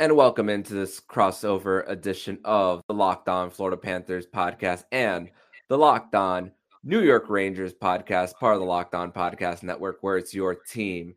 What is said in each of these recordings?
and welcome into this crossover edition of the Locked On Florida Panthers podcast and the Locked On New York Rangers podcast, part of the Locked On Podcast Network, where it's your team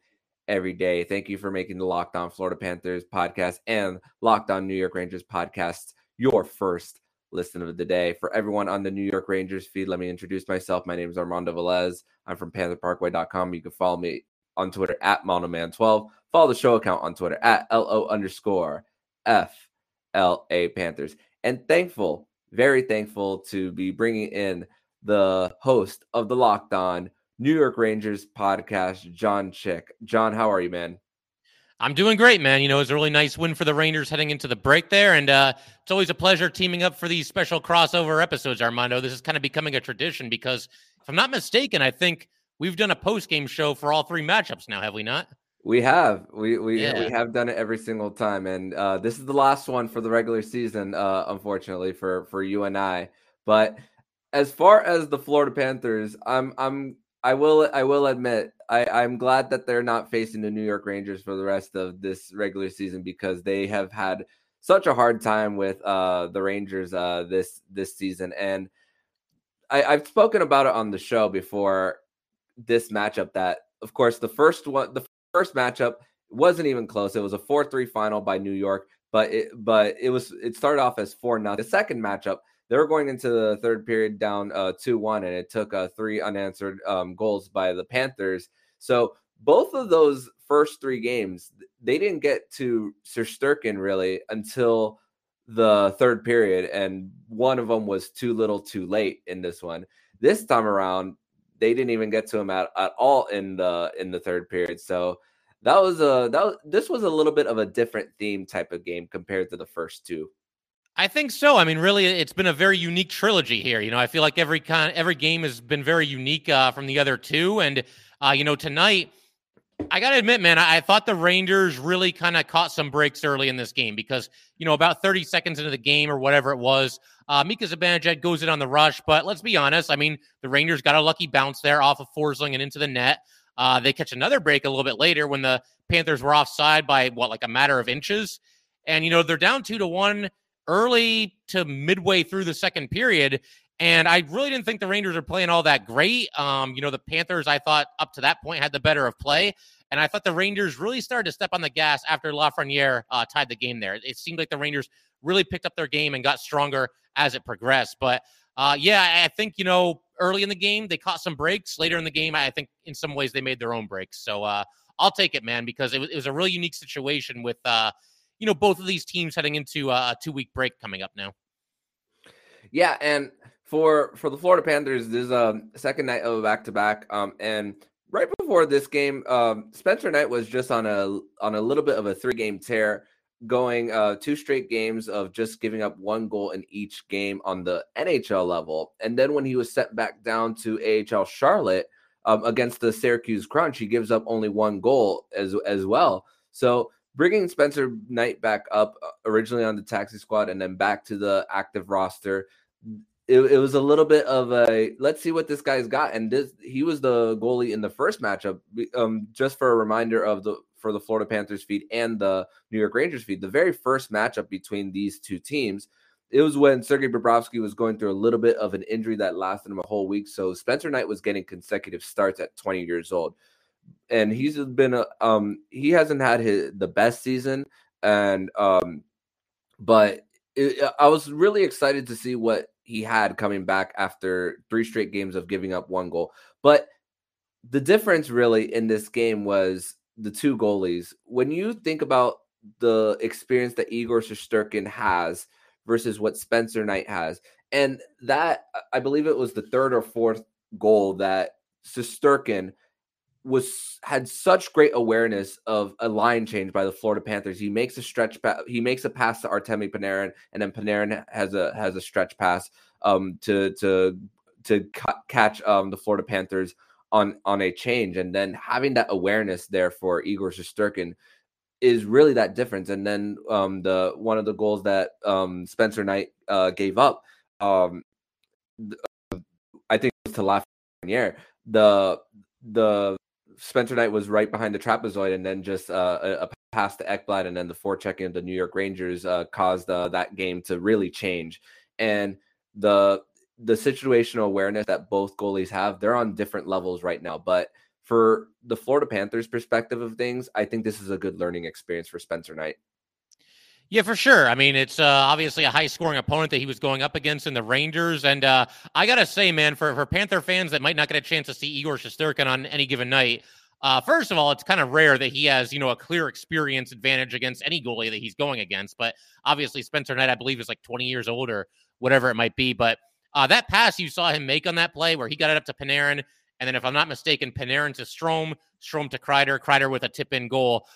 every day. Thank you for making the Locked On Florida Panthers podcast and Locked On New York Rangers podcast your first listen of the day. For everyone on the New York Rangers feed, let me introduce myself. My name is Armando Velez. I'm from PantherParkway.com. You can follow me on Twitter at Monoman12. Follow the show account on Twitter at LO underscore FLA Panthers. And thankful, very thankful to be bringing in the host of the Locked On New York Rangers podcast, John Chick. John, how are you, man? I'm doing great, man. You know, it's a really nice win for the Rangers heading into the break there. And uh, it's always a pleasure teaming up for these special crossover episodes, Armando. This is kind of becoming a tradition because, if I'm not mistaken, I think we've done a post game show for all three matchups now, have we not? We have. We we, yeah. we have done it every single time. And uh, this is the last one for the regular season, uh, unfortunately, for for you and I. But as far as the Florida Panthers, I'm I'm I will I will admit I, I'm glad that they're not facing the New York Rangers for the rest of this regular season because they have had such a hard time with uh, the Rangers uh, this this season. And I, I've spoken about it on the show before this matchup that of course the first one the first matchup wasn't even close. It was a 4-3 final by New York, but it but it was it started off as 4 0 The second matchup they were going into the third period down uh, 2-1 and it took uh, three unanswered um, goals by the panthers. So both of those first three games they didn't get to Shesterkin really until the third period and one of them was too little too late in this one. This time around they didn't even get to him at, at all in the in the third period so that was a that was, this was a little bit of a different theme type of game compared to the first two I think so. I mean, really, it's been a very unique trilogy here. You know, I feel like every con- every game has been very unique uh, from the other two, and uh, you know, tonight, I got to admit, man, I-, I, thought the Rangers really kind of caught some breaks early in this game because you know, about 30 seconds into the game or whatever it was, uh, Mika Zibanejad goes in on the rush. But let's be honest, I mean, the Rangers got a lucky bounce there off of Forsling and into the net. Uh, they catch another break a little bit later when the Panthers were offside by what, like a matter of inches, and you know, they're down two to one early to midway through the second period. And I really didn't think the Rangers are playing all that great. Um, you know, the Panthers, I thought up to that point had the better of play. And I thought the Rangers really started to step on the gas after Lafreniere uh, tied the game there. It seemed like the Rangers really picked up their game and got stronger as it progressed. But uh, yeah, I think, you know, early in the game, they caught some breaks. Later in the game, I think in some ways they made their own breaks. So uh, I'll take it, man, because it was, it was a really unique situation with, uh, you know, both of these teams heading into a two week break coming up now. Yeah, and for for the Florida Panthers, this is a second night of a back to back. Um, and right before this game, um, Spencer Knight was just on a on a little bit of a three game tear, going uh, two straight games of just giving up one goal in each game on the NHL level. And then when he was sent back down to AHL Charlotte um, against the Syracuse Crunch, he gives up only one goal as as well. So bringing Spencer Knight back up uh, originally on the taxi squad and then back to the active roster. It, it, was a little bit of a let's see what this guy's got. And this he was the goalie in the first matchup. Um, just for a reminder of the for the Florida Panthers feed and the New York Rangers feed, the very first matchup between these two teams. It was when Sergei Bobrovsky was going through a little bit of an injury that lasted him a whole week. So Spencer Knight was getting consecutive starts at 20 years old and he's been a um he hasn't had his the best season and um but it, I was really excited to see what he had coming back after three straight games of giving up one goal. But the difference really in this game was the two goalies. When you think about the experience that Igor Shesterkin has versus what Spencer Knight has, and that I believe it was the third or fourth goal that Shesterkin – was had such great awareness of a line change by the Florida Panthers. He makes a stretch pass. He makes a pass to Artemi Panarin, and then Panarin has a has a stretch pass um, to to to ca- catch um, the Florida Panthers on on a change, and then having that awareness there for Igor Shesterkin is really that difference. And then um, the one of the goals that um, Spencer Knight uh, gave up, um, I think it was to Lafreniere. The the Spencer Knight was right behind the trapezoid, and then just uh, a, a, pass to Ekblad, and then the forecheck into the New York Rangers uh, caused uh, that game to really change. And the the situational awareness that both goalies have, they're on different levels right now. But for the Florida Panthers' perspective of things, I think this is a good learning experience for Spencer Knight. Yeah, for sure. I mean, it's uh, obviously a high scoring opponent that he was going up against in the Rangers. And uh, I got to say, man, for, for Panther fans that might not get a chance to see Igor Shesterkin on any given night, uh, first of all, it's kind of rare that he has, you know, a clear experience advantage against any goalie that he's going against. But obviously, Spencer Knight, I believe, is like 20 years old or whatever it might be. But uh, that pass you saw him make on that play where he got it up to Panarin. And then, if I'm not mistaken, Panarin to Strome, Strome to Kreider, Kreider with a tip in goal.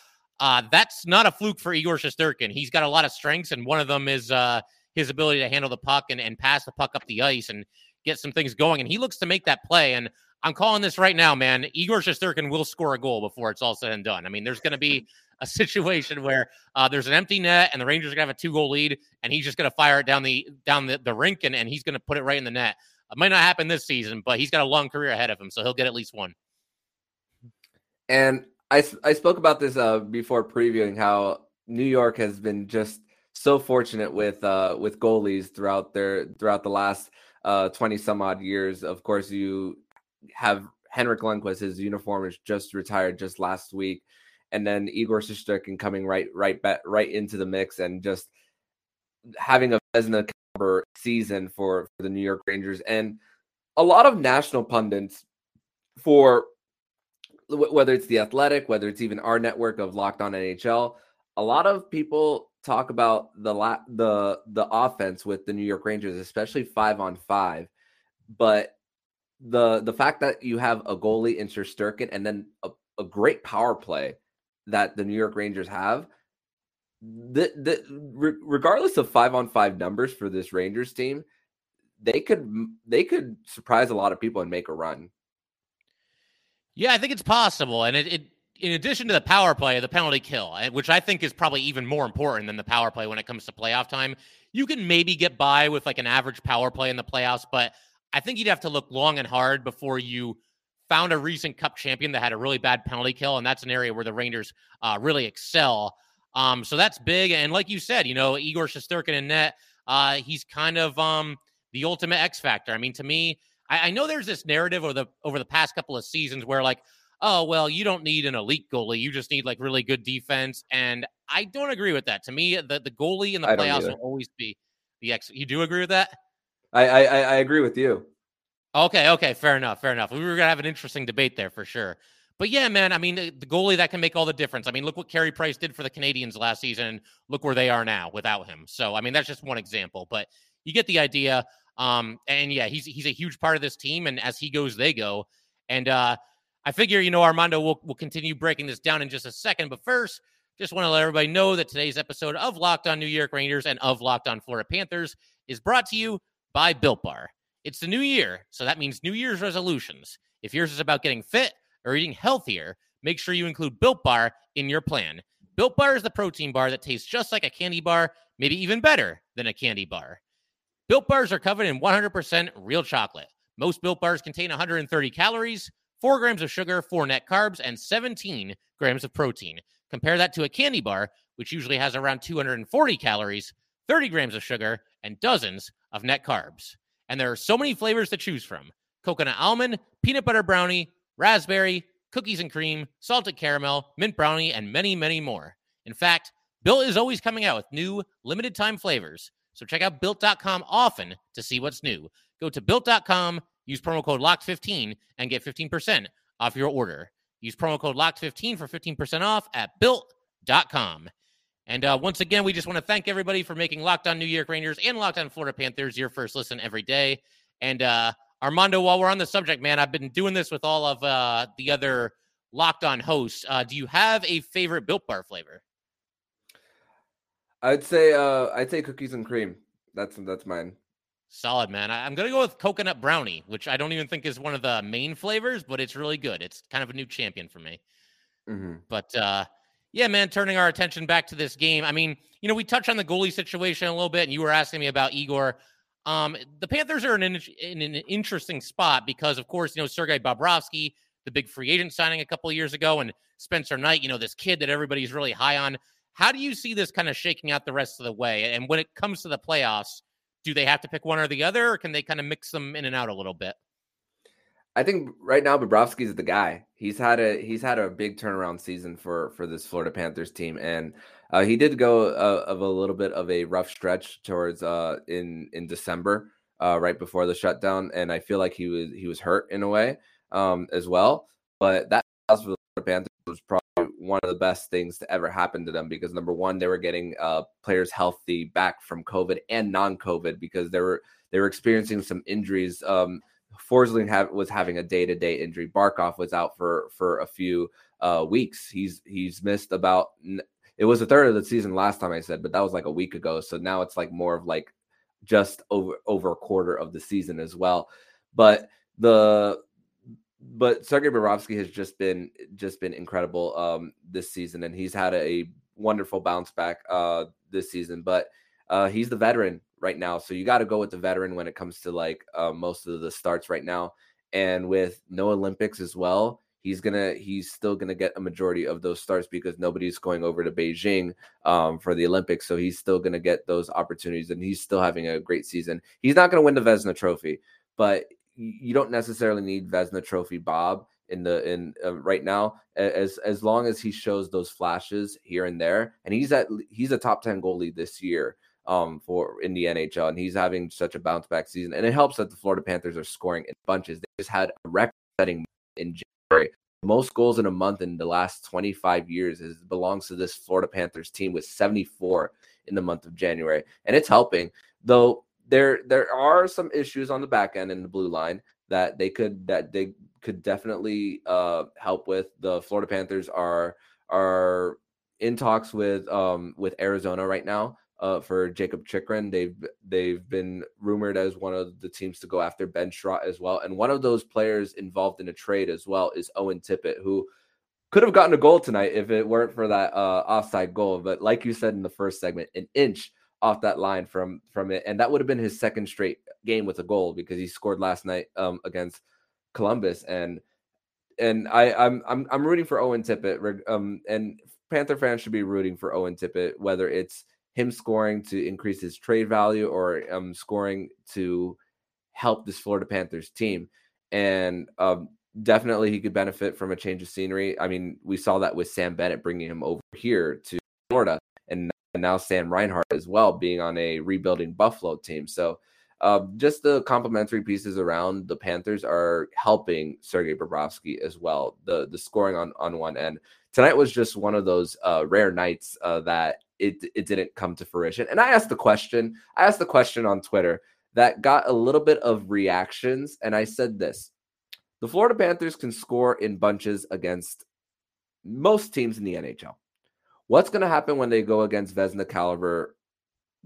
Uh, that's not a fluke for Igor Shesterkin. He's got a lot of strengths, and one of them is uh, his ability to handle the puck and, and pass the puck up the ice and get some things going. And he looks to make that play. And I'm calling this right now, man. Igor Shesterkin will score a goal before it's all said and done. I mean, there's going to be a situation where uh, there's an empty net and the Rangers are going to have a two goal lead, and he's just going to fire it down the down the, the rink and, and he's going to put it right in the net. It might not happen this season, but he's got a long career ahead of him, so he'll get at least one. And I, I spoke about this uh, before previewing how New York has been just so fortunate with uh, with goalies throughout their throughout the last uh, 20 some odd years. Of course, you have Henrik Lundqvist, his uniform is just retired just last week, and then Igor Shesterkin coming right right back right into the mix and just having a Vezina caliber season for, for the New York Rangers and a lot of national pundits for whether it's the athletic, whether it's even our network of Locked On NHL, a lot of people talk about the la- the the offense with the New York Rangers, especially five on five. But the the fact that you have a goalie in Shesterkin and then a, a great power play that the New York Rangers have, the, the re- regardless of five on five numbers for this Rangers team, they could they could surprise a lot of people and make a run. Yeah, I think it's possible. And it, it in addition to the power play, the penalty kill, which I think is probably even more important than the power play when it comes to playoff time. You can maybe get by with like an average power play in the playoffs, but I think you'd have to look long and hard before you found a recent cup champion that had a really bad penalty kill. And that's an area where the Rangers uh, really excel. Um, so that's big. And like you said, you know, Igor Shesterkin in net, uh, he's kind of um, the ultimate X factor. I mean, to me, I, I know there's this narrative over the over the past couple of seasons where like, oh well, you don't need an elite goalie, you just need like really good defense, and I don't agree with that. To me, the the goalie in the playoffs will always be the X. You do agree with that? I, I I agree with you. Okay, okay, fair enough, fair enough. We were gonna have an interesting debate there for sure. But yeah, man, I mean, the, the, goalie that can make all the difference. I mean, look what Carey Price did for the Canadiens last season. Look where they are now without him. So, I mean, that's just one example, but you get the idea. Um, and yeah, he's he's a huge part of this team, and as he goes, they go. And uh, I figure, you know, Armando will will continue breaking this down in just a second. But first, just want to let everybody know that today's episode of Locked On New York Rangers and of Locked On Florida Panthers is brought to you by Built Bar. It's the new year, so that means New Year's resolutions. If yours is about getting fit or eating healthier, make sure you include Built Bar in your plan. Built Bar is the protein bar that tastes just like a candy bar, maybe even better than a candy bar. Built bars are covered in 100% real chocolate. Most built bars contain 130 calories, 4 grams of sugar, 4 net carbs, and 17 grams of protein. Compare that to a candy bar, which usually has around 240 calories, 30 grams of sugar, and dozens of net carbs. And there are so many flavors to choose from coconut almond, peanut butter brownie, raspberry, cookies and cream, salted caramel, mint brownie, and many, many more. In fact, Built is always coming out with new limited time flavors. So check out built.com often to see what's new. Go to built.com, use promo code LOCKED15 and get 15% off your order. Use promo code LOCKED15 for 15% off at built.com. And uh, once again, we just want to thank everybody for making Locked On New York Rangers and Locked On Florida Panthers your first listen every day. And uh, Armando, while we're on the subject, man, I've been doing this with all of uh, the other Locked On hosts. Uh, do you have a favorite Built Bar flavor? I'd say uh I'd say cookies and cream. That's that's mine. Solid man. I, am gonna go with coconut brownie, which I don't even think is one of the main flavors, but it's really good. It's kind of a new champion for me. Mm-hmm. But uh, yeah, man. Turning our attention back to this game. I mean, you know, we touched on the goalie situation a little bit, and you were asking me about Igor. Um, the Panthers are in an, in an interesting spot because, of course, you know Sergei Bobrovsky the big free agent signing a couple of years ago, and Spencer Knight, you know, this kid that everybody's really high on. How do you see this kind of shaking out the rest of the way? And when it comes to the playoffs, do they have to pick one or the other, or can they kind of mix them in and out a little bit? I think right now Bobrovsky's the guy. He's had a he's had a big turnaround season for for this Florida Panthers team, and uh, he did go uh, of a little bit of a rough stretch towards uh, in in December, uh, right before the shutdown, and I feel like he was he was hurt in a way um, as well. But that for the Panthers was probably one of the best things to ever happen to them because number one, they were getting uh, players healthy back from COVID and non-COVID because they were they were experiencing some injuries. Um, Forsling have, was having a day to day injury. Barkov was out for for a few uh, weeks. He's he's missed about. It was a third of the season last time I said, but that was like a week ago. So now it's like more of like just over over a quarter of the season as well. But the but Sergei Bobrovsky has just been just been incredible um, this season, and he's had a wonderful bounce back uh, this season. But uh, he's the veteran right now. So you got to go with the veteran when it comes to like uh, most of the starts right now. And with no Olympics as well, he's gonna he's still gonna get a majority of those starts because nobody's going over to Beijing um, for the Olympics. So he's still gonna get those opportunities, and he's still having a great season. He's not gonna win the Vezina Trophy, but you don't necessarily need Vezina Trophy Bob in the in uh, right now as as long as he shows those flashes here and there and he's at he's a top 10 goalie this year um, for in the NHL, and he's having such a bounce back season. And it helps that the Florida Panthers are scoring in bunches. They just had a record setting in January. Most goals in a month in the last 25 years is belongs to this Florida Panthers team with 74 in the month of January, and it's helping. Though there there are some issues on the back end in the blue line that they could that they could definitely uh, help with. The Florida Panthers are are in talks with um, with Arizona right now uh, for Jacob Chychrun. They've they've been rumored as one of the teams to go after Ben Chiarot as well. And one of those players involved in a trade as well is Owen Tippett, who could have gotten a goal tonight if it weren't for that uh, offside goal. But like you said in the first segment, an inch off that line from from it, and that would have been his second straight game with a goal because he scored last night um, against Columbus and. And I, I'm I'm I'm rooting for Owen Tippett. Um, and Panther fans should be rooting for Owen Tippett, whether it's him scoring to increase his trade value or um, scoring to help this Florida Panthers team. And um, definitely he could benefit from a change of scenery. I mean, we saw that with Sam Bennett bringing him over here to Florida, and now Sam Reinhart as well being on a rebuilding Buffalo team. So uh, just the complementary pieces around the Panthers are helping Sergei Bobrovsky as well. The the scoring on on one end tonight was just one of those uh, rare nights uh, that it it didn't come to fruition. And I asked the question. I asked the question on Twitter that got a little bit of reactions, and I said this: the Florida Panthers can score in bunches against most teams in the NHL. What's going to happen when they go against Vezina caliber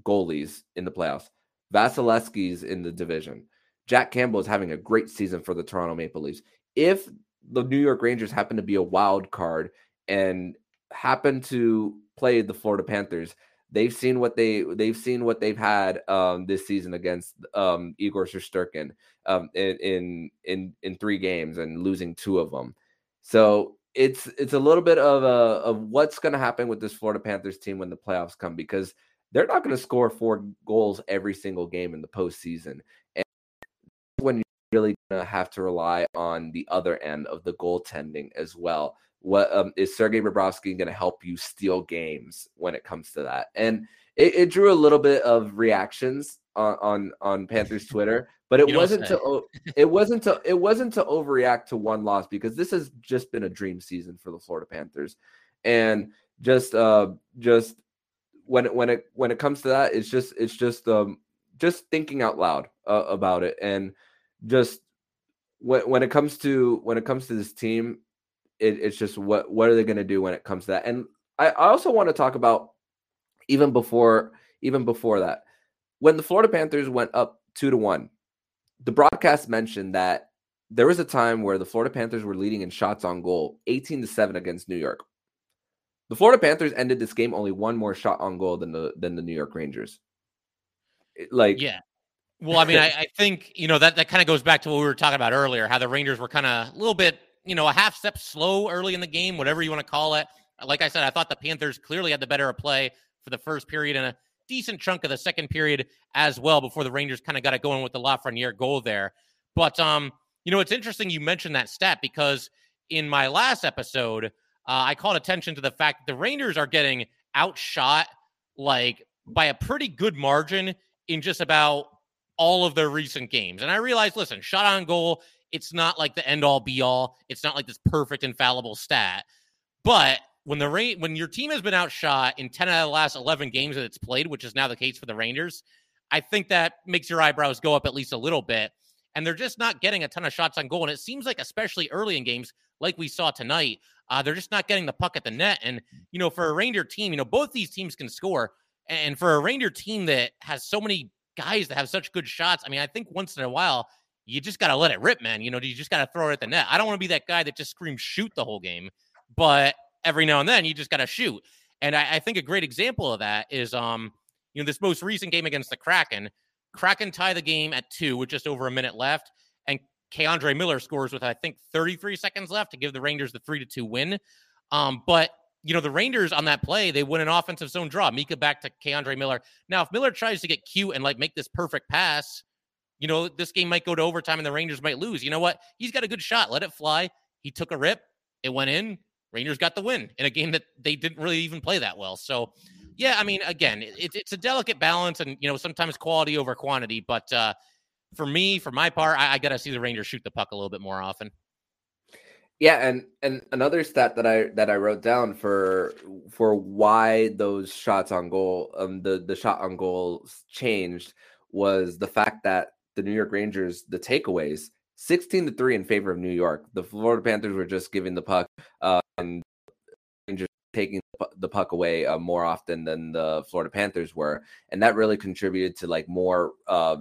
goalies in the playoffs? Vasilevskiy's in the division. Jack Campbell is having a great season for the Toronto Maple Leafs. If the New York Rangers happen to be a wild card and happen to play the Florida Panthers, they've seen what they they've seen what they've had um, this season against um, Igor Shesterkin um, in, in in in three games and losing two of them. So it's it's a little bit of a of what's going to happen with this Florida Panthers team when the playoffs come because they're not going to score four goals every single game in the postseason, and when you're really going to have to rely on the other end of the goaltending as well what um, is Sergei Bobrovsky going to help you steal games when it comes to that? And it, it drew a little bit of reactions on on, on Panthers Twitter, but it wasn't say. to it wasn't to it wasn't to overreact to one loss because this has just been a dream season for the Florida Panthers, and just uh just when it when it when it comes to that, it's just it's just um just thinking out loud uh, about it and just when when it comes to when it comes to this team it, it's just what what are they going to do when it comes to that? And I, I also want to talk about even before even before that, when the Florida Panthers went up two to one, the broadcast mentioned that there was a time where the Florida Panthers were leading in shots on goal, 18 to 7 against New York. The Florida Panthers ended this game only one more shot on goal than the than the New York Rangers. Like yeah. Well, I mean, I, I think you know that that kind of goes back to what we were talking about earlier, how the Rangers were kind of a little bit you know, a half step slow early in the game, whatever you want to call it. Like I said, I thought the Panthers clearly had the better of play for the first period and a decent chunk of the second period as well before the Rangers kind of got it going with the Lafreniere goal there. But um, you know, it's interesting you mentioned that stat because in my last episode, uh, I called attention to the fact that the Rangers are getting outshot like by a pretty good margin in just about all of their recent games. And I realized, listen, shot on goal, it's not like the end all be all. It's not like this perfect infallible stat. But when the rate when your team has been outshot in 10 out of the last 11 games that it's played, which is now the case for the Rangers, I think that makes your eyebrows go up at least a little bit. And they're just not getting a ton of shots on goal. And it seems like, especially early in games, like we saw tonight, uh, they're just not getting the puck at the net. And, you know, for a Ranger team, you know, both these teams can score. And for a Ranger team that has so many guys that have such good shots, I mean, I think once in a while, you just got to let it rip, man. You know, you just got to throw it at the net. I don't want to be that guy that just screams shoot the whole game. But every now and then you just got to shoot. And I, I, think a great example of that is, um, you know, this most recent game against the Kraken. Kraken tie the game at two with just over a minute left, and K'Andre Miller scores with I think 33 seconds left to give the Rangers the three to two win. Um, but you know, the Rangers on that play, they win an offensive zone draw. Mika back to K'Andre Miller. Now, if Miller tries to get cute and like make this perfect pass, you know, this game might go to overtime and the Rangers might lose. You know what? He's got a good shot. Let it fly. He took a rip. It went in. Rangers got the win in a game that they didn't really even play that well. So, yeah, I mean, again, it, it's a delicate balance, and you know, sometimes quality over quantity. But uh, for me, for my part, I, I got to see the Rangers shoot the puck a little bit more often. Yeah, and and another stat that I that I wrote down for for why those shots on goal, um, the the shot on goal changed was the fact that the New York Rangers, the takeaways 16 to 3 in favor of New York. The Florida Panthers were just giving the puck uh, taking the puck away uh, more often than the Florida Panthers were, and that really contributed to like more uh,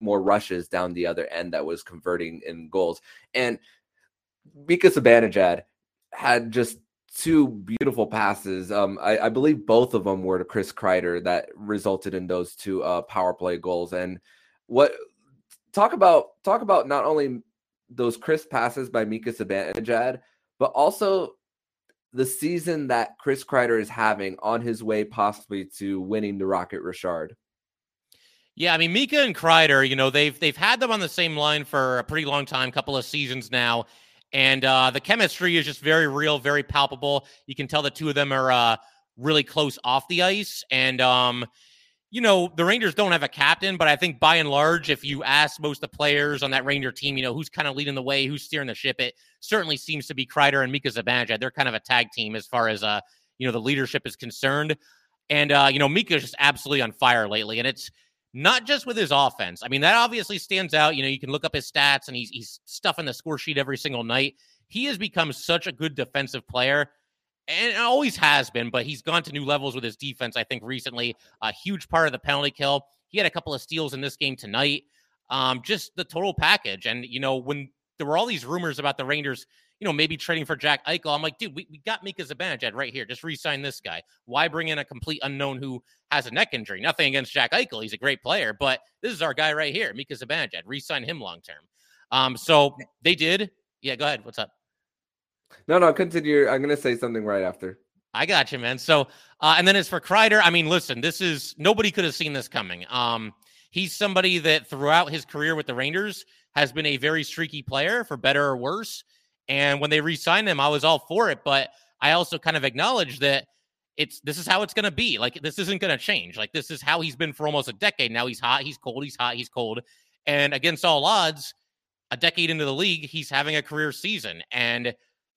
more rushes down the other end that was converting in goals. And Mika Zibanejad had just two beautiful passes. Um, I, I, believe both of them were to Chris Kreider that resulted in those two uh, power play goals. And what talk about talk about not only those crisp passes by Mika Zibanejad, but also the season that Chris Kreider is having on his way possibly to winning the Rocket Richard. Yeah, I mean Mika and Kreider, you know, they've they've had them on the same line for a pretty long time, couple of seasons now. And uh, the chemistry is just very real, very palpable. You can tell the two of them are uh, really close off the ice. And um, you know, the Rangers don't have a captain, but I think by and large, if you ask most of the players on that Ranger team, you know, who's kind of leading the way, who's steering the ship, it certainly seems to be Kreider and Mika Zibanejad. They're kind of a tag team as far as, uh, you know, the leadership is concerned. And, uh, you know, Mika's just absolutely on fire lately. And it's not just with his offense. I mean, that obviously stands out. You know, you can look up his stats and he's, he's stuffing the score sheet every single night. He has become such a good defensive player and always has been, but he's gone to new levels with his defense, I think, recently. A huge part of the penalty kill. He had a couple of steals in this game tonight. Um, just the total package. And, you know, when there were all these rumors about the Rangers, you know, maybe trading for Jack Eichel, I'm like, dude, we, we got Mika Zibanejad right here. Just re sign this guy. Why bring in a complete unknown who has a neck injury? Nothing against Jack Eichel. He's a great player, but this is our guy right here, Mika Zibanejad. Re sign him long term. Um, so they did. Yeah, go ahead. What's up? No, no, continue. I'm gonna say something right after. I got you, man. So, uh, and then as for Kreider, I mean, listen, this is nobody could have seen this coming. Um, he's somebody that throughout his career with the Rangers has been a very streaky player, for better or worse. And when they re-signed him, I was all for it, but I also kind of acknowledge that it's this is how it's going to be. Like this isn't going to change. Like this is how he's been for almost a decade now. He's hot, he's cold, he's hot, he's cold, and against all odds, a decade into the league, he's having a career season and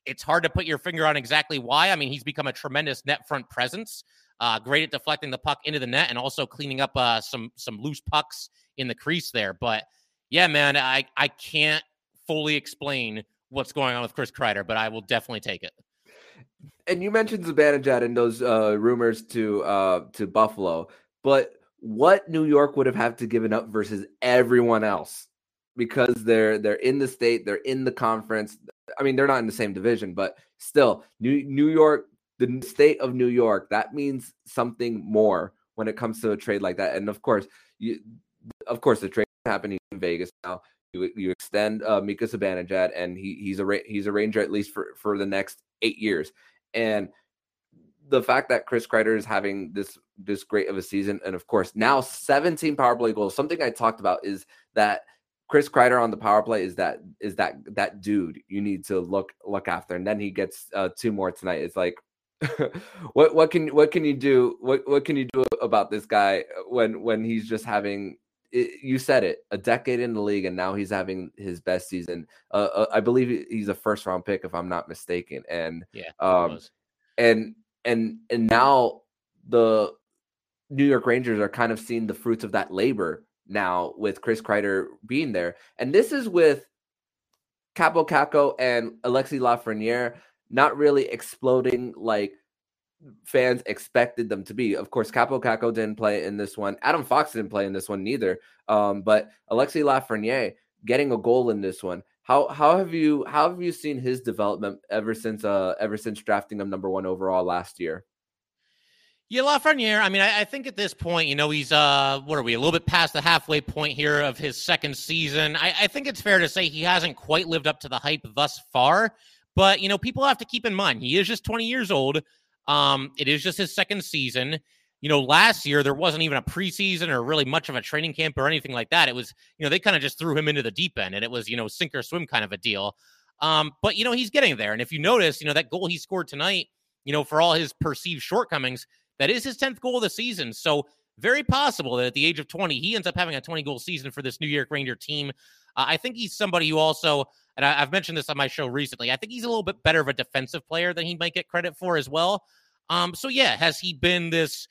it's hard to put your finger on exactly why. I mean, he's become a tremendous net front presence, uh, great at deflecting the puck into the net and also cleaning up uh, some some loose pucks in the crease there. But yeah, man, I I can't fully explain what's going on with Chris Kreider, but I will definitely take it. And you mentioned Zibanejad and those uh, rumors to uh, to Buffalo, but what New York would have had to given up versus everyone else because they're they're in the state, they're in the conference, I mean, they're not in the same division, but still, New New York, the state of New York, that means something more when it comes to a trade like that. And of course, you, of course, the trade happening in Vegas now. You, you extend uh, Mika Zibanejad, and he he's a he's a Ranger at least for for the next eight years. And the fact that Chris Kreider is having this this great of a season, and of course now 17 power play goals. Something I talked about is that Chris Kreider on the power play is that is that that dude you need to look look after, and then he gets uh, two more tonight. It's like what what can what can you do what what can you do about this guy when when he's just having it, you said it a decade in the league and now he's having his best season uh, uh, i believe he's a first round pick if i'm not mistaken and yeah um and and and now the new york rangers are kind of seeing the fruits of that labor now with chris kreider being there and this is with Kaapo Kakko and alexi lafreniere not really exploding like fans expected them to be. Of course, Kaapo Kakko didn't play in this one. Adam Fox didn't play in this one neither. Um, but Alexi Lafreniere getting a goal in this one. How how have you how have you seen his development ever since uh ever since drafting him number one overall last year? Yeah, Lafreniere. I mean, I, I, think at this point, you know, he's uh, what are we? A little bit past the halfway point here of his second season. I, I think it's fair to say he hasn't quite lived up to the hype thus far. But, you know, people have to keep in mind he is just 20 years old. Um, it is just his second season. You know, last year there wasn't even a preseason or really much of a training camp or anything like that. It was, you know, they kind of just threw him into the deep end and it was, you know, sink or swim kind of a deal. Um, but you know, he's getting there. And if you notice, you know, that goal he scored tonight, you know, for all his perceived shortcomings, that is his 10th goal of the season. So very possible that at the age of 20, he ends up having a 20 goal season for this New York Ranger team. Uh, I think he's somebody who also and I, have mentioned this on my show recently. I think he's a little bit better of a defensive player than he might get credit for as well. Um, so yeah, has he been this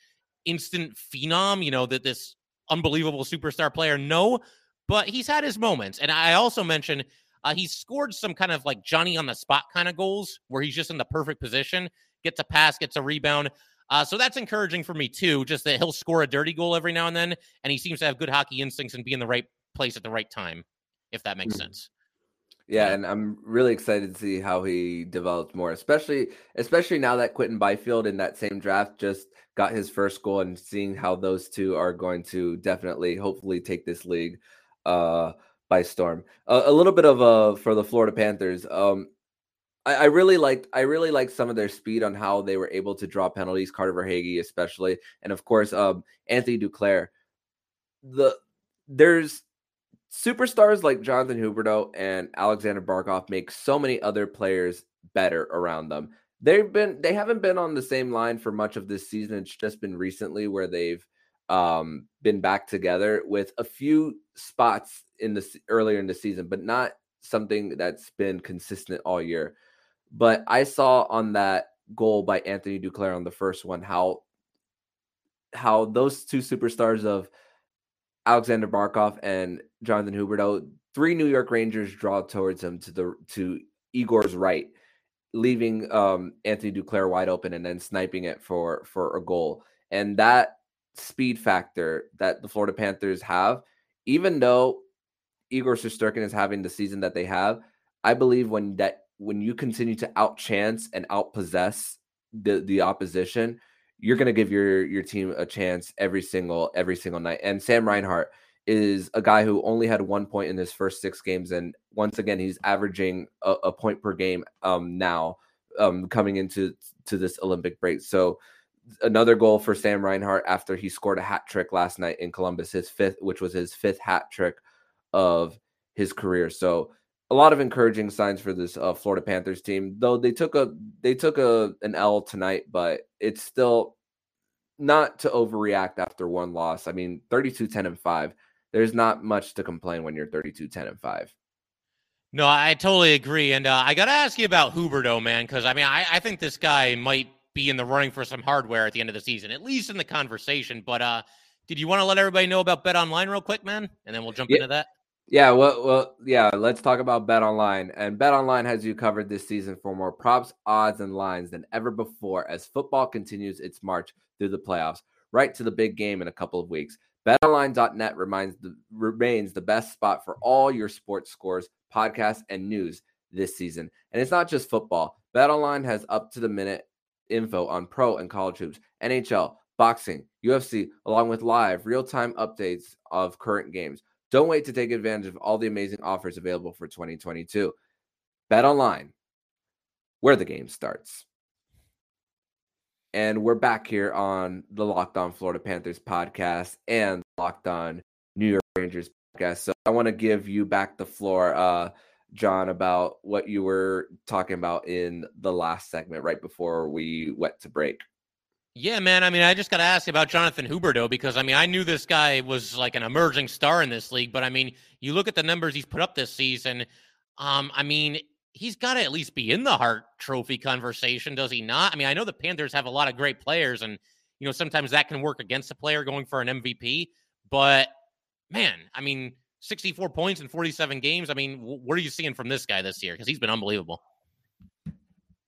instant phenom? You know that this unbelievable superstar player? No, but he's had his moments. And I also mentioned uh, he's scored some kind of like Johnny on the spot kind of goals where he's just in the perfect position, gets a pass, gets a rebound. Uh, so that's encouraging for me too. Just that he'll score a dirty goal every now and then, and he seems to have good hockey instincts and be in the right place at the right time, if that makes mm-hmm. sense. Yeah, and I'm really excited to see how he develops more, especially especially now that Quinton Byfield in that same draft just got his first goal and seeing how those two are going to definitely hopefully take this league uh by storm. Uh, a little bit of uh for the Florida Panthers. Um I, I really liked I really liked some of their speed on how they were able to draw penalties, Carter Verhaeghe especially, and of course um Anthony Duclair. The there's superstars like Jonathan Huberdeau and Alexander Barkov make so many other players better around them. They've been they haven't been on the same line for much of this season. It's just been recently where they've um, been back together with a few spots in the earlier in the season, but not something that's been consistent all year. But I saw on that goal by Anthony Duclair on the first one how how those two superstars of Alexander Barkov and Jonathan Huberdeau, three New York Rangers draw towards him to the to Igor's right, leaving um, Anthony Duclair wide open and then sniping it for for a goal. And that speed factor that the Florida Panthers have, even though Igor Shesterkin is having the season that they have, I believe when that when you continue to outchance and outpossess the the opposition, you're going to give your your team a chance every single every single night. And Sam Reinhart is a guy who only had one point in his first six games, and once again he's averaging a, a point per game um, now um, coming into to this Olympic break. So another goal for Sam Reinhart after he scored a hat trick last night in Columbus, his fifth, which was his fifth hat trick of his career. So a lot of encouraging signs for this uh, Florida Panthers team. Though they took a they took a an L tonight, but it's still not to overreact after one loss. I mean, 32 10 and 5. There's not much to complain when you're 32 10 and 5. No, I totally agree. And uh, I got to ask you about Huberdeau, man, because I mean, I, I think this guy might be in the running for some hardware at the end of the season, at least in the conversation. But uh, did you want to let everybody know about Bet Online real quick, man? And then we'll jump yeah. into that. Yeah, well, well, yeah. Let's talk about Bet Online. And Bet Online has you covered this season for more props, odds, and lines than ever before as football continues its march through the playoffs, right to the big game in a couple of weeks. BetOnline.net reminds the, remains the best spot for all your sports scores, podcasts, and news this season. And it's not just football. BetOnline has up to the minute info on pro and college hoops, NHL, boxing, UFC, along with live real time updates of current games. Don't wait to take advantage of all the amazing offers available for 2022. Bet online, where the game starts. And we're back here on the Locked On Florida Panthers podcast and Locked On New York Rangers podcast. So I want to give you back the floor, uh, John, about what you were talking about in the last segment right before we went to break. Yeah, man. I mean, I just got to ask you about Jonathan Huberdeau because I mean, I knew this guy was like an emerging star in this league, but I mean, you look at the numbers he's put up this season. Um, I mean, he's got to at least be in the Hart Trophy conversation, does he not? I mean, I know the Panthers have a lot of great players, and you know sometimes that can work against a player going for an MVP. But man, I mean, 64 points in 47 games. I mean, what are you seeing from this guy this year? Because he's been unbelievable.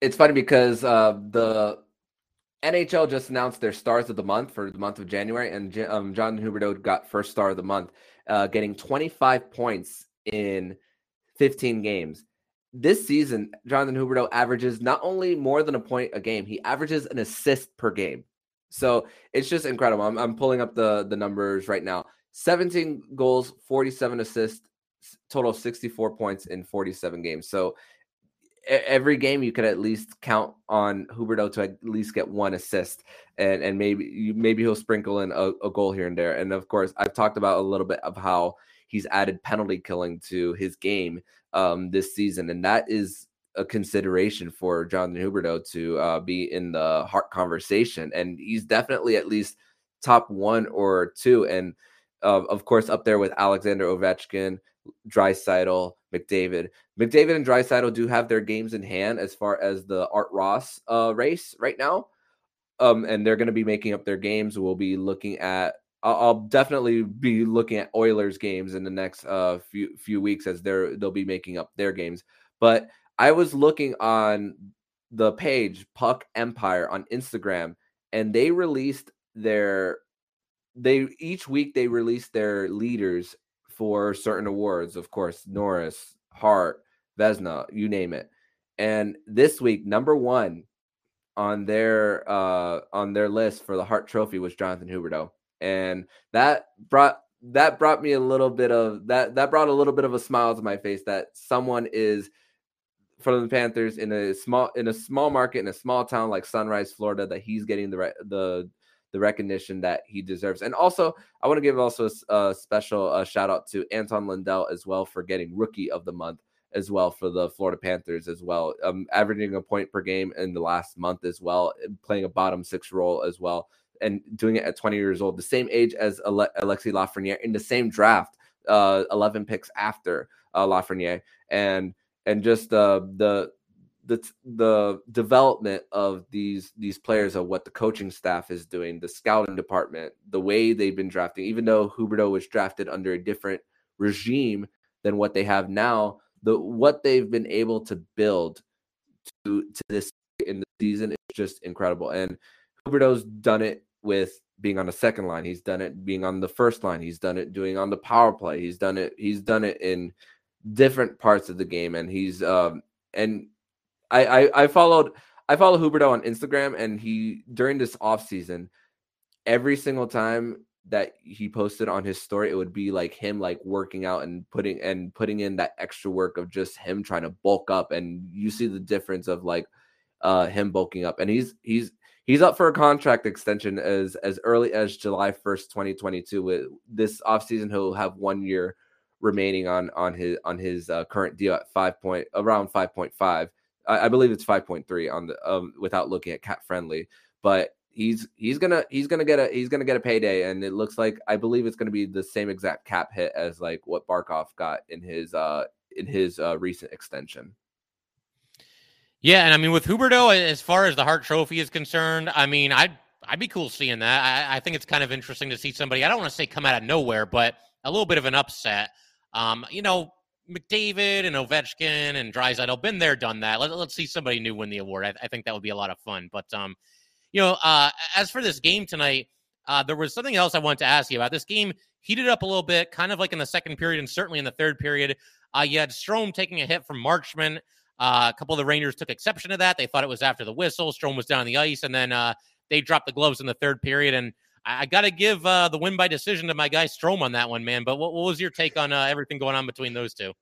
It's funny because uh, the NHL just announced their stars of the month for the month of January, and um, John Huberdeau got first star of the month, uh, getting 25 points in 15 games. This season, Jonathan Huberdeau averages not only more than a point a game, he averages an assist per game. So it's just incredible. I'm, I'm pulling up the the numbers right now. 17 goals, 47 assists, total of 64 points in 47 games. So every game you could at least count on Huberdeau to at least get one assist, and and maybe maybe he'll sprinkle in a, a, goal here and there. And of course, I've talked about a little bit of how he's added penalty killing to his game um, this season, and that is a consideration for Jonathan Huberdeau to uh, be in the Hart conversation, and he's definitely at least top one or two, and uh, of course up there with Alexander Ovechkin, Draisaitl, McDavid. McDavid and Draisaitl do have their games in hand as far as the Art Ross uh, race right now. Um, and they're going to be making up their games. We'll be looking at. I'll, I'll definitely be looking at Oilers games in the next uh, few few weeks as they're they'll be making up their games. But I was looking on the page Puck Empire on Instagram, and they released their they each week they release their leaders for certain awards, of course, Norris, Hart, Vezina, you name it. And this week, number one on their uh on their list for the Hart Trophy was Jonathan Huberdeau. And that brought that brought me a little bit of that that brought a little bit of a smile to my face that someone is from the Panthers in a small in a small market in a small town like Sunrise, Florida, that he's getting the the the recognition that he deserves. And also, I want to give also a, special uh, shout out to Anton Lundell as well for getting Rookie of the Month as well for the Florida Panthers as well, um, averaging a point per game in the last month as well, playing a bottom six role as well, and doing it at 20 years old, the same age as Ale- Alexis Lafreniere in the same draft, uh, 11 picks after uh, Lafreniere, and and just uh, the the the development of these these players of what the coaching staff is doing, the scouting department, the way they've been drafting. Even though Huberdeau was drafted under a different regime than what they have now, the what they've been able to build to to this in the season is just incredible. And Huberdeau's done it with being on the second line. He's done it being on the first line. He's done it doing on the power play. He's done it. He's done it in different parts of the game, and he's um and I, I I followed I follow Huberdeau on Instagram, and he during this off season, every single time that he posted on his story, it would be like him like working out and putting and putting in that extra work of just him trying to bulk up, and you see the difference of like uh him bulking up, and he's he's he's up for a contract extension as as early as July first, twenty twenty two. With this offseason, he'll have one year remaining on on his on his uh, current deal at five point around five point five. I, I believe it's 5.3 on the um, without looking at Cap Friendly, but he's he's gonna he's gonna get a he's gonna get a payday, and it looks like I believe it's gonna be the same exact cap hit as like what Barkov got in his uh in his uh, recent extension. Yeah, and I mean with Huberdeau, as far as the Hart Trophy is concerned, I mean I'd I'd be cool seeing that. I, I think it's kind of interesting to see somebody. I don't want to say come out of nowhere, but a little bit of an upset. Um, you know, McDavid and Ovechkin and Draisaitl been there, done that. Let, us see somebody new win the award. I, I, think that would be a lot of fun. But um, you know, uh, as for this game tonight, uh, there was something else I wanted to ask you about. This game heated up a little bit, kind of like in the second period and certainly in the third period. Uh, you had Strome taking a hit from Marchment. Uh, a couple of the Rangers took exception to that. They thought it was after the whistle. Strome was down on the ice, and then uh, they dropped the gloves in the third period. And I, I got to give uh, the win by decision to my guy Strome on that one, man. But what, what was your take on uh, everything going on between those two?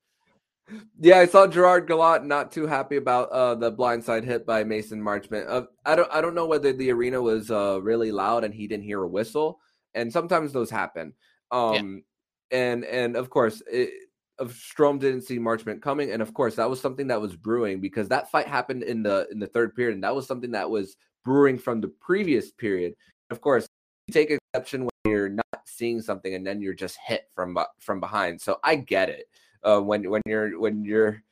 Yeah, I saw Gerard Gallant not too happy about uh, the blindside hit by Mason Marchment. Uh, I don't I don't know whether the arena was uh, really loud and he didn't hear a whistle, and sometimes those happen. Um, yeah. and and of course, it, of Strome didn't see Marchment coming, and of course that was something that was brewing because that fight happened in the in the third period, and that was something that was brewing from the previous period. Of course, take exception when you're not seeing something and then you're just hit from from behind. So I get it uh, when when you're when you're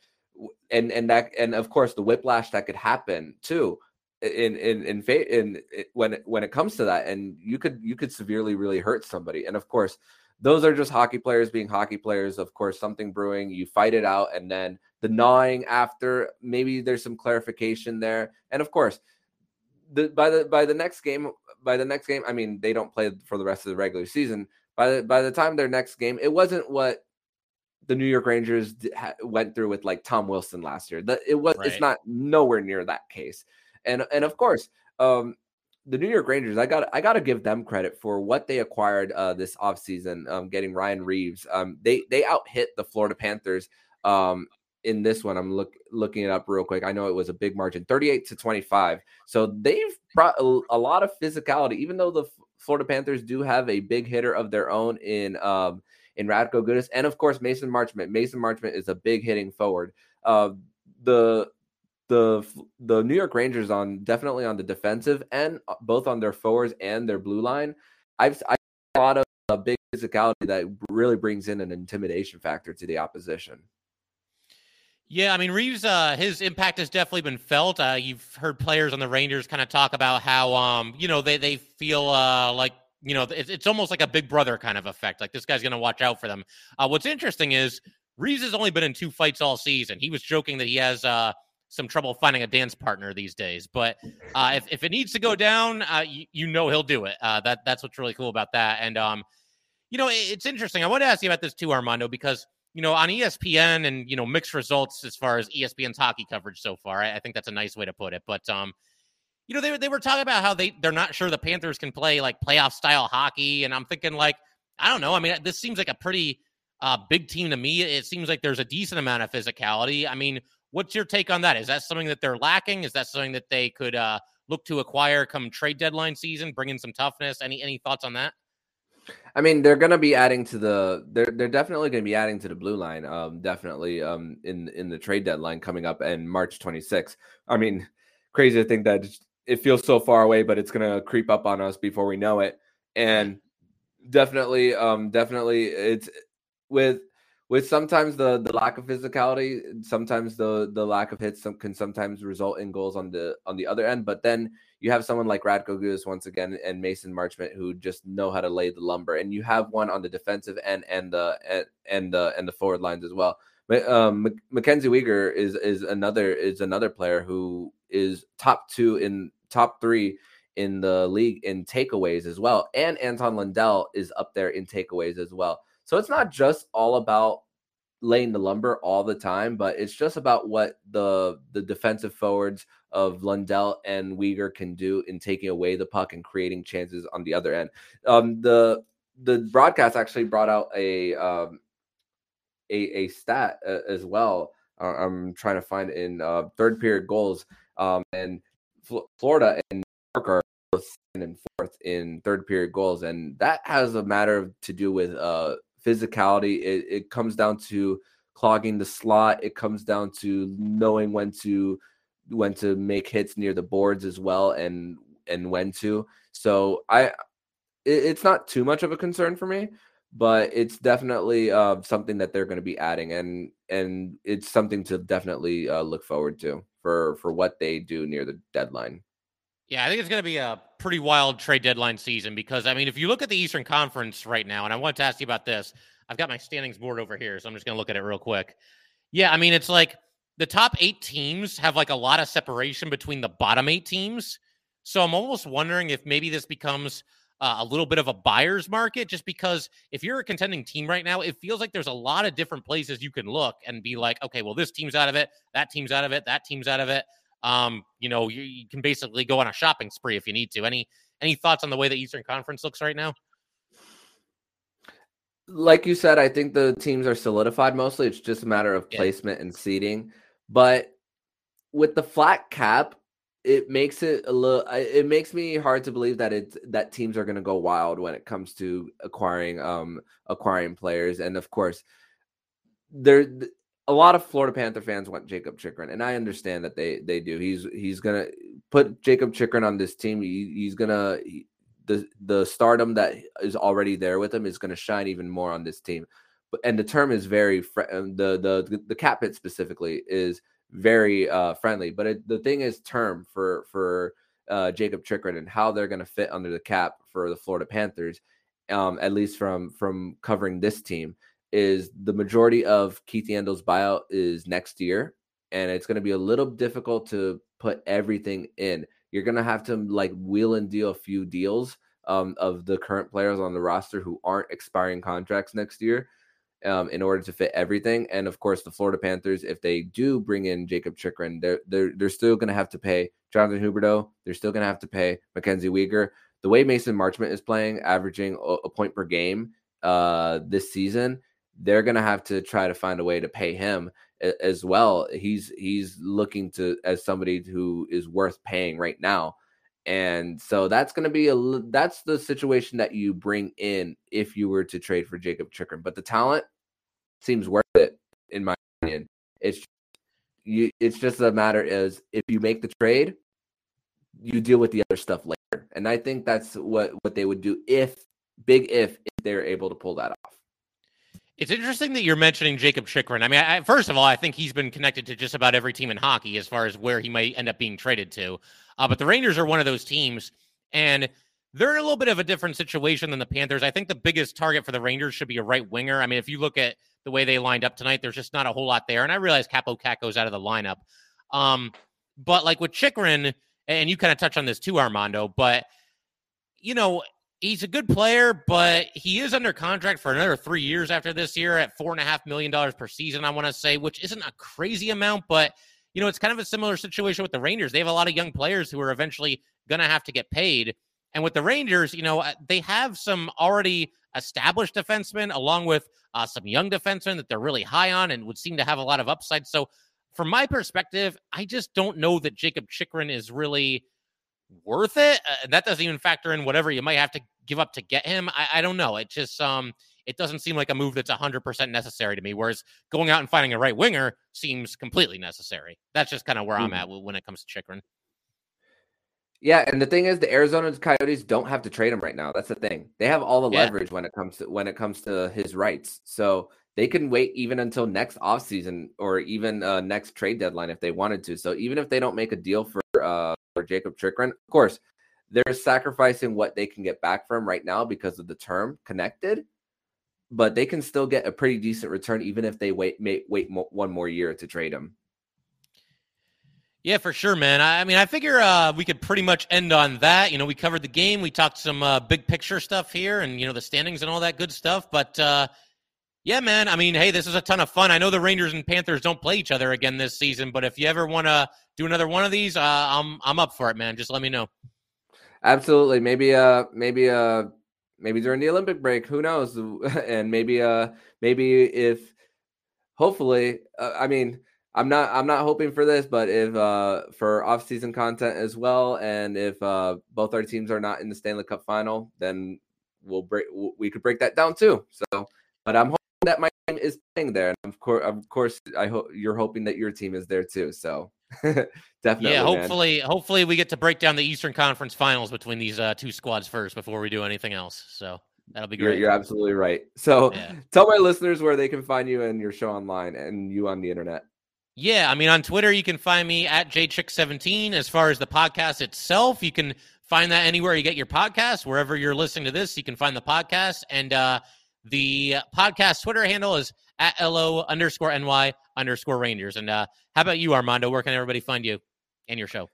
and and that and of course the whiplash that could happen too in in in in, in when when it comes to that and you could you could severely really hurt somebody. And of course those are just hockey players being hockey players. Of course something brewing you fight it out and then the gnawing after maybe there's some clarification there. And of course the by the by the next game by the next game i mean they don't play for the rest of the regular season by the by the time their next game it wasn't what the New York Rangers went through with like Tom Wilson last year. It was right. it's not nowhere near that case. And and of course, um, the New York Rangers, I got I got to give them credit for what they acquired uh, this offseason, um, getting Ryan Reaves. Um, they they out hit the Florida Panthers um, in this one. I'm look looking it up real quick. I know it was a big margin, 38 to 25. So they've brought a, a lot of physicality, even though the Florida Panthers do have a big hitter of their own in um, in Radko Gudas, and of course Mason Marchment. Mason Marchment is a big hitting forward. Uh, the the the New York Rangers on definitely on the defensive and uh, both on their forwards and their blue line. I've I a lot of a big physicality that really brings in an intimidation factor to the opposition. Yeah, I mean Reaves, uh, his impact has definitely been felt. Uh, you've heard players on the Rangers kind of talk about how, um, you know, they they feel uh, like you know, it's, it's almost like a big brother kind of effect. Like this guy's going to watch out for them. Uh, what's interesting is Reaves has only been in two fights all season. He was joking that he has uh, some trouble finding a dance partner these days. But uh, if, if it needs to go down, uh, you, you know he'll do it. Uh, that that's what's really cool about that. And um, you know, it, it's interesting. I want to ask you about this too, Armando, because you know on ESPN and you know mixed results as far as ESPN's hockey coverage so far. I, I think that's a nice way to put it. But um, you know, they, they were talking about how they, they're not sure the Panthers can play like playoff style hockey. And I'm thinking, like, I don't know. I mean, this seems like a pretty uh, big team to me. It seems like there's a decent amount of physicality. I mean, what's your take on that? Is that something that they're lacking? Is that something that they could uh, look to acquire come trade deadline season, bring in some toughness? Any any thoughts on that? I mean, they're going to be adding to the. They're they're definitely going to be adding to the blue line. Um, definitely. Um, in in the trade deadline coming up in March 26. I mean, crazy to think that it feels so far away, but it's gonna creep up on us before we know it. And definitely, um, definitely, it's with with sometimes the the lack of physicality, sometimes the the lack of hits can sometimes result in goals on the on the other end. But then you have someone like Radko Gudas once again and Mason Marchment who just know how to lay the lumber, and you have one on the defensive end and the and, and the and the forward lines as well. But um, Mackenzie Weegar is is another is another player who is top two in top three in the league in takeaways as well. And Anton Lundell is up there in takeaways as well. So it's not just all about laying the lumber all the time, but it's just about what the the defensive forwards of Lundell and Weegar can do in taking away the puck and creating chances on the other end. Um, the the broadcast actually brought out a um, a, a stat uh, as well. Uh, I'm trying to find in uh, third period goals, um, and Florida and New York are both and fourth in third period goals, and that has a matter to do with uh, physicality. It, it comes down to clogging the slot. It comes down to knowing when to when to make hits near the boards as well, and and when to. So I, it, it's not too much of a concern for me, but it's definitely uh, something that they're going to be adding, and and it's something to definitely uh, look forward to for for what they do near the deadline. Yeah, I think it's going to be a pretty wild trade deadline season because I mean, if you look at the Eastern Conference right now, and I wanted to ask you about this, I've got my standings board over here, so I'm just going to look at it real quick. Yeah, I mean, it's like the top eight teams have like a lot of separation between the bottom eight teams. So I'm almost wondering if maybe this becomes uh, a little bit of a buyer's market just because if you're a contending team right now, it feels like there's a lot of different places you can look and be like, okay, well, this team's out of it, that team's out of it, that team's out of it. Um, you know, you, you can basically go on a shopping spree if you need to. Any any thoughts on the way the Eastern Conference looks right now? Like you said, I think the teams are solidified mostly. It's just a matter of Yeah. placement and seeding. But with the flat cap, it makes it a little it makes me hard to believe that it's that teams are going to go wild when it comes to acquiring um acquiring players and of course there th- a lot of Florida Panther fans want Jakob Chychrun and I understand that they they do. He's he's to put Jakob Chychrun on this team. He, he's going to the the stardom that is already there with him is to shine even more on this team. But and the term is very fr- um, the the the cap hit specifically is very uh friendly. But it, the thing is term for for uh Jakob Chychrun and how they're to fit under the cap for the Florida Panthers um at least from from covering this team is the majority of Keith Yandle's buyout is next year and it's going to be a little difficult to put everything in you're going to have to like wheel and deal a few deals um, of the current players on the roster who aren't expiring contracts next year um, in order to fit everything. And of course, the Florida Panthers, if they do bring in Jakob Chychrun, they're they're they're still going to have to pay Jonathan Huberdeau. They're still going to have to pay Mackenzie Weegar. The way Mason Marchment is playing, averaging a, a point per game uh, this season, they're going to have to try to find a way to pay him as well. He's he's looking to as somebody who is worth paying right now. And so that's going to be a that's the situation that you bring in if you were to trade for Jakob Chychrun. But the talent seems worth it in my opinion. It's you it's just a matter is if you make the trade, you deal with the other stuff later. And I think that's what what they would do if big if if they're able to pull that off. It's interesting that you're mentioning Jakob Chychrun. I mean, I, first of all, I think he's been connected to just about every team in hockey as far as where he might end up being traded to. Uh, but the Rangers are one of those teams, and they're in a little bit of a different situation than the Panthers. I think the biggest target for the Rangers should be a right winger. I mean, if you look at the way they lined up tonight, there's just not a whole lot there. And I realize Kaapo Kakko's out of the lineup. Um, but like with Chychrun, and you kind of touch on this too, Armando, but you know, he's a good player, but he is under contract for another three years after this year at four and a half million dollars per season. I want to say, which isn't a crazy amount, but you know, it's kind of a similar situation with the Rangers. They have a lot of young players who are eventually going to have to get paid. And with the Rangers, you know, uh, they have some already established defensemen along with uh, some young defensemen that they're really high on and would seem to have a lot of upside. So, from my perspective, I just don't know that Jakob Chychrun is really worth it. Uh, that doesn't even factor in whatever you might have to give up to get him. I, I don't know. It just um it doesn't seem like a move that's 100% necessary to me. Whereas going out and finding a right winger seems completely necessary. That's just kind of where I'm Mhm. at when it comes to Chychrun. Yeah, and the thing is, the Arizona Coyotes don't have to trade him right now. That's the thing; they have all the Yeah. leverage when it comes to when it comes to his rights. So they can wait even until next offseason or even uh, next trade deadline if they wanted to. So even if they don't make a deal for uh, for Jakob Chychrun, of course, they're sacrificing what they can get back from right now because of the term connected. But they can still get a pretty decent return even if they wait may, wait mo- one more year to trade him. Yeah, for sure, man. I, I mean, I figure uh, we could pretty much end on that. You know, we covered the game, we talked some uh, big picture stuff here, and you know the standings and all that good stuff. But uh, yeah, man. I mean, hey, this is a ton of fun. I know the Rangers and Panthers don't play each other again this season, but if you ever want to do another one of these, uh, I'm I'm up for it, man. Just let me know. Absolutely. Maybe uh maybe uh maybe during the Olympic break, who knows? and maybe uh maybe if hopefully uh, I mean I'm not I'm not hoping for this, but if uh for off-season content as well and if uh both our teams are not in the Stanley Cup final, then we'll break we could break that down too. So, but I'm that my team is playing there and of course of course I hope you're hoping that your team is there too. So, definitely yeah, man. hopefully, hopefully we get to break down the Eastern Conference Finals between these uh, two squads first before we do anything else. So that'll be You're, great. you're absolutely right. So Yeah. tell my listeners where they can find you and your show online and you on the internet. Yeah, I mean, on Twitter, you can find me at jchick17. As far as the podcast itself, you can find that anywhere you get your podcast. Wherever you're listening to this, you can find the podcast. And uh, the podcast Twitter handle is at LO underscore NY underscore Rangers. And uh, how about you, Armando? Where can everybody find you and your show?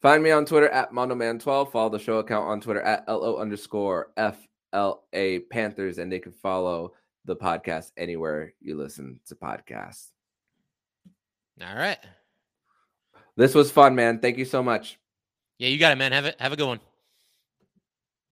Find me on Twitter at MondoMan12. Follow the show account on Twitter at LO underscore FLA Panthers. And they can follow the podcast anywhere you listen to podcasts. All right. This was fun, man. Thank you so much. Yeah, you got it, man. Have it. Have a good one.